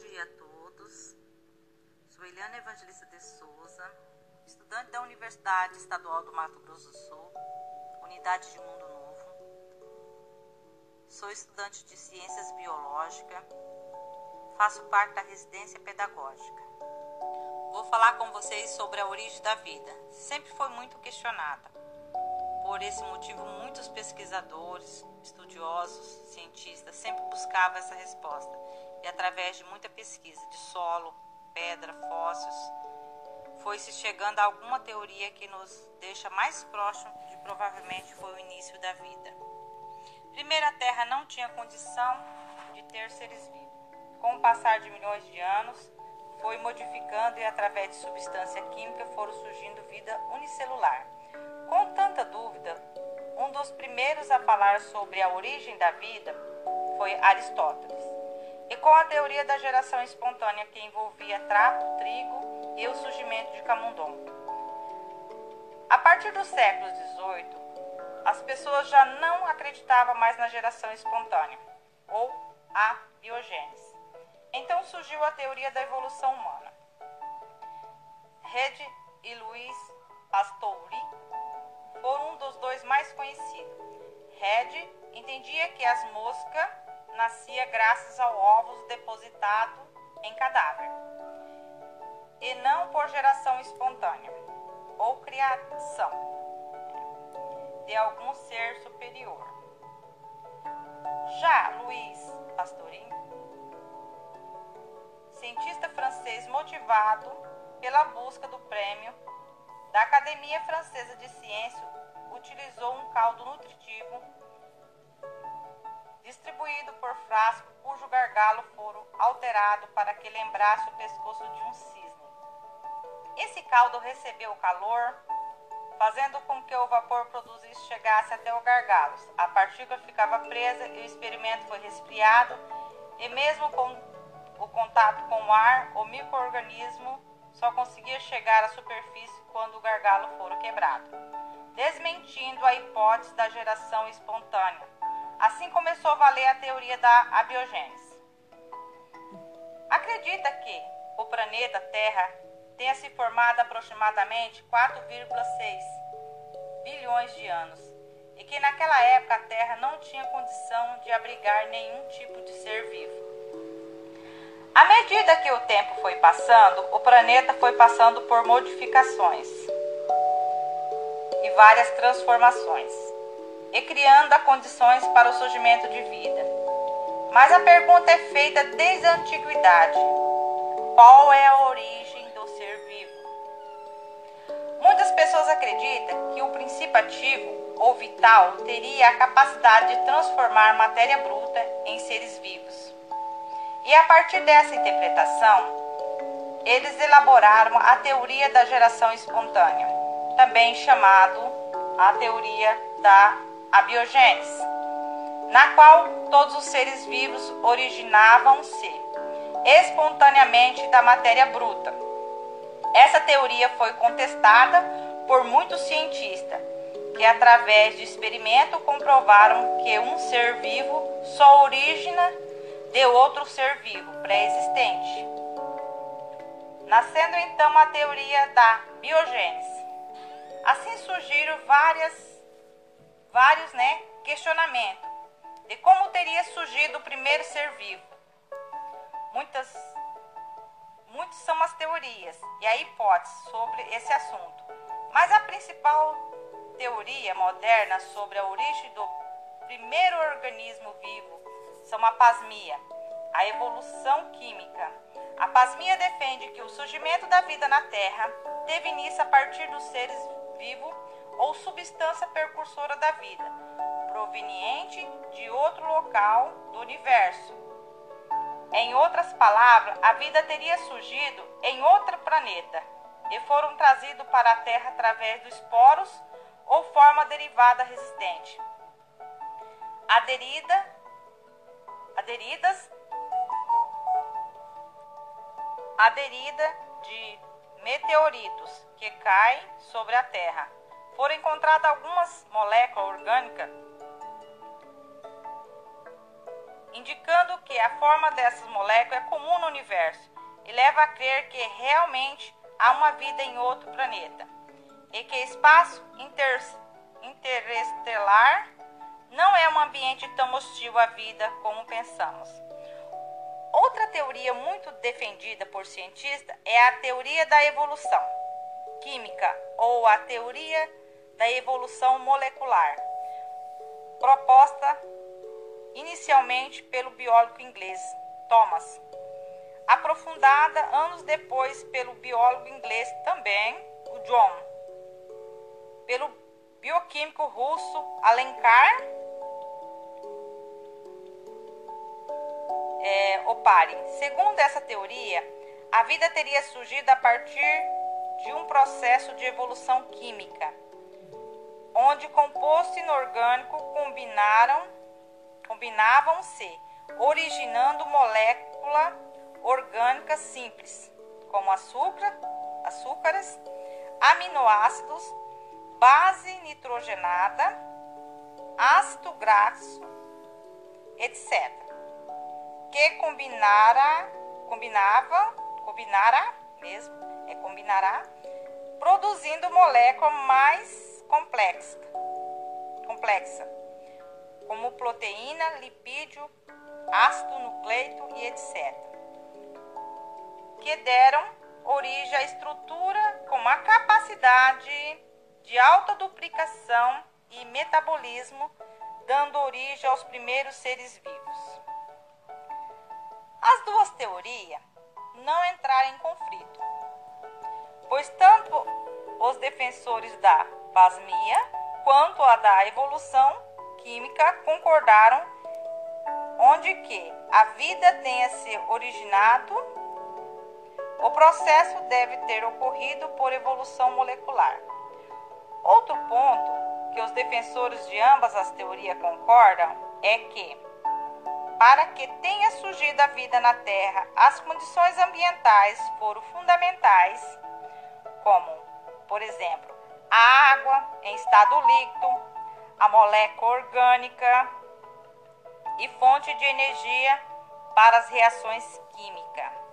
dia a todos. Sou Eliana Evangelista de Souza, estudante da Universidade Estadual do Mato Grosso do Sul, Unidade de Mundo Novo. Sou estudante de Ciências Biológicas, faço parte da residência pedagógica. Vou falar com vocês sobre a origem da vida. Sempre foi muito questionada. Por esse motivo, muitos pesquisadores, estudiosos, cientistas sempre buscavam essa resposta e através de muita pesquisa de solo, pedra, fósseis, foi-se chegando a alguma teoria que nos deixa mais próximo de provavelmente foi o início da vida. Primeiro, a Terra não tinha condição de ter seres vivos. Com o passar de milhões de anos, foi modificando e através de substância química foram surgindo vida unicelular. Com tanta dúvida, um dos primeiros a falar sobre a origem da vida foi Aristóteles. Com a teoria da geração espontânea que envolvia trapo, trigo e o surgimento de camundongo. A partir do século XVIII, as pessoas já não acreditavam mais na geração espontânea, ou a biogênese. Então surgiu a teoria da evolução humana. Red e Luiz Pastouri foram um dos dois mais conhecidos. Red entendia que as moscas nascia graças ao ovos depositado em cadáver, e não por geração espontânea ou criação de algum ser superior. Já Luiz Pastorin, cientista francês motivado pela busca do prêmio da Academia Francesa de Ciência, utilizou um caldo nutritivo distribuído por frasco cujo gargalo fora alterado para que lembrasse o pescoço de um cisne. Esse caldo recebeu calor, fazendo com que o vapor produzisse chegasse até o gargalo. A partícula ficava presa e o experimento foi resfriado, e mesmo com o contato com o ar, o microorganismo só conseguia chegar à superfície quando o gargalo fora quebrado, desmentindo a hipótese da geração espontânea Assim começou a valer a teoria da abiogênese. Acredita que o planeta Terra tenha se formado aproximadamente 4,6 bilhões de anos e que naquela época a Terra não tinha condição de abrigar nenhum tipo de ser vivo. À medida que o tempo foi passando, o planeta foi passando por modificações e várias transformações e criando as condições para o surgimento de vida. Mas a pergunta é feita desde a antiguidade: qual é a origem do ser vivo? Muitas pessoas acreditam que o princípio ativo ou vital teria a capacidade de transformar matéria bruta em seres vivos. E a partir dessa interpretação, eles elaboraram a teoria da geração espontânea, também chamado a teoria da a biogênese, na qual todos os seres vivos originavam-se espontaneamente da matéria bruta. Essa teoria foi contestada por muitos cientistas, que através de experimento comprovaram que um ser vivo só origina de outro ser vivo pré-existente. Nascendo então a teoria da biogênese. Assim surgiram várias vários né, questionamentos de como teria surgido o primeiro ser vivo. Muitas, muitas são as teorias e a hipótese sobre esse assunto. Mas a principal teoria moderna sobre a origem do primeiro organismo vivo são a pasmia, a evolução química. A pasmia defende que o surgimento da vida na Terra teve início a partir dos seres vivos ou substância precursora da vida, proveniente de outro local do universo. Em outras palavras, a vida teria surgido em outro planeta e foram trazidos para a Terra através dos poros ou forma derivada resistente. Aderida, aderidas, aderida de meteoritos que caem sobre a Terra foram encontradas algumas moléculas orgânicas indicando que a forma dessas moléculas é comum no universo e leva a crer que realmente há uma vida em outro planeta e que espaço inter, interestelar não é um ambiente tão hostil à vida como pensamos. Outra teoria muito defendida por cientistas é a teoria da evolução química ou a teoria da evolução molecular, proposta inicialmente pelo biólogo inglês Thomas, aprofundada anos depois pelo biólogo inglês também, o John, pelo bioquímico russo Alencar é, Oparin. Segundo essa teoria, a vida teria surgido a partir de um processo de evolução química, onde composto inorgânico combinaram, combinavam-se, originando molécula orgânica simples, como açúcar, açúcares, aminoácidos, base nitrogenada, ácido graxo, etc. Que combinara, combinava, combinara mesmo, é combinará, produzindo molécula mais complexa, complexa, como proteína, lipídio, ácido nucleico e etc. Que deram origem à estrutura com a capacidade de alta duplicação e metabolismo, dando origem aos primeiros seres vivos. As duas teorias não entraram em conflito, pois tanto os defensores da pasmia quanto a da evolução química concordaram onde que a vida tenha se originado, o processo deve ter ocorrido por evolução molecular. Outro ponto que os defensores de ambas as teorias concordam é que para que tenha surgido a vida na Terra, as condições ambientais foram fundamentais, como, por exemplo, a água em estado líquido, a molécula orgânica e fonte de energia para as reações químicas.